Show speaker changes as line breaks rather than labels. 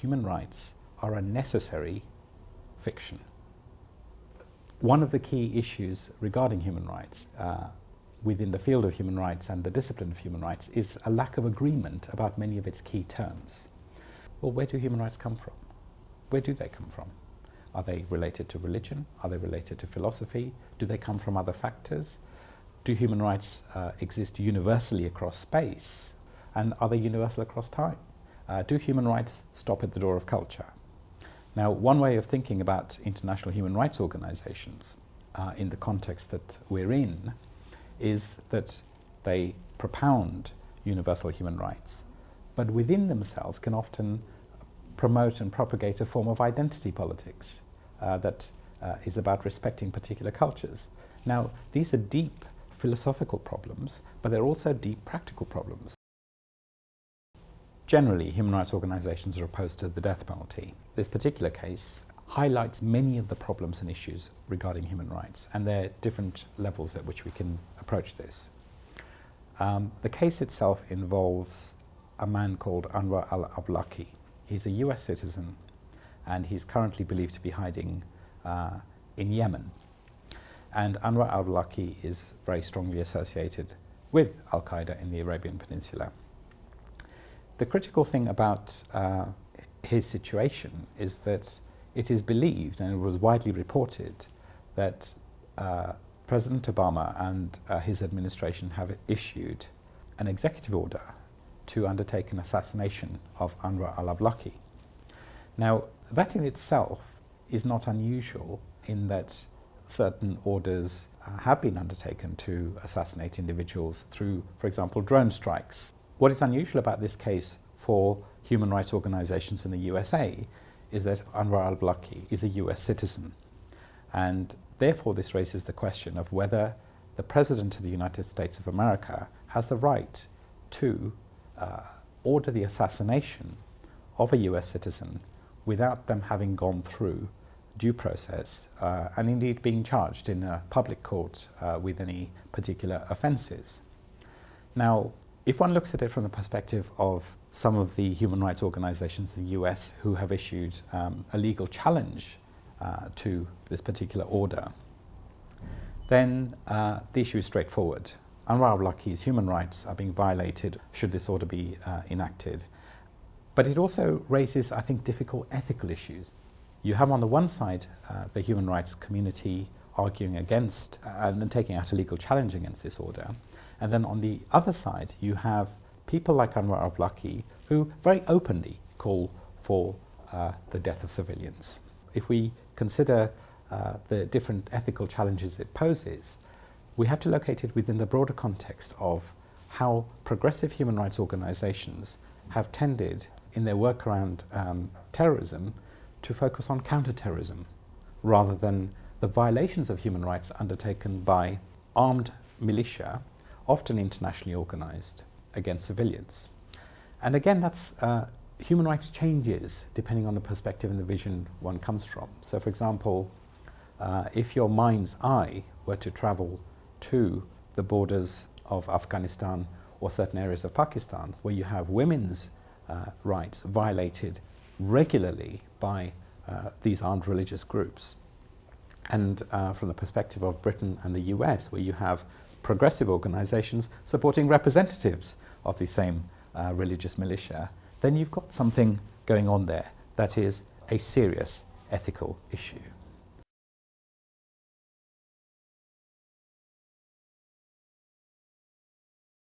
human rights are a necessary fiction. One of the key issues regarding human rights uh, within the field of human rights and the discipline of human rights is a lack of agreement about many of its key terms. Well, where do human rights come from? Where do they come from? Are they related to religion? Are they related to philosophy? Do they come from other factors? Do human rights uh, exist universally across space? And are they universal across time? Uh, do human rights stop at the door of culture? Now, one way of thinking about international human rights organizations uh, in the context that we're in is that they propound universal human rights, but within themselves can often promote and propagate a form of identity politics uh, that uh, is about respecting particular cultures. Now, these are deep philosophical problems, but they're also deep practical problems. Generally, human rights organizations are opposed to the death penalty. This particular case highlights many of the problems and issues regarding human rights, and there are different levels at which we can approach this. Um, the case itself involves a man called Anwar al-Awlaki. He's a US citizen, and he's currently believed to be hiding uh, in Yemen. And Anwar al-Awlaki is very strongly associated with Al-Qaeda in the Arabian Peninsula. The critical thing about uh, his situation is that it is believed, and it was widely reported, that uh, President Obama and uh, his administration have issued an executive order to undertake an assassination of Anwar al-Awlaki. Now, that in itself is not unusual in that certain orders uh, have been undertaken to assassinate individuals through, for example, drone strikes. What is unusual about this case for human rights organizations in the USA is that Anwar al-Awlaki is a US citizen. And therefore this raises the question of whether the President of the United States of America has the right to uh, order the assassination of a US citizen without them having gone through due process uh, and indeed being charged in a public court uh, with any particular offences. Now, if one looks at it from the perspective of some of the human rights organizations in the US who have issued um, a legal challenge uh, to this particular order, then uh, the issue is straightforward. Anwar al-Awlaki's human rights are being violated should this order be uh, enacted. But it also raises, I think, difficult ethical issues. You have on the one side uh, the human rights community arguing against uh, and taking out a legal challenge against this order. And then on the other side, you have people like Anwar al-Awlaki who very openly call for uh, the death of civilians. If we consider uh, the different ethical challenges it poses, we have to locate it within the broader context of how progressive human rights organizations have tended in their work around um, terrorism to focus on counterterrorism rather than the violations of human rights undertaken by armed militia often internationally organized, against civilians. And again, that's uh, human rights changes depending on the perspective and the vision one comes from. So, for example, uh, if your mind's eye were to travel to the borders of Afghanistan or certain areas of Pakistan, where you have women's uh, rights violated regularly by uh, these armed religious groups, and uh, from the perspective of Britain and the US, where you have progressive organizations supporting representatives of the same uh, religious militia, then you've got something going on there that is a serious ethical issue.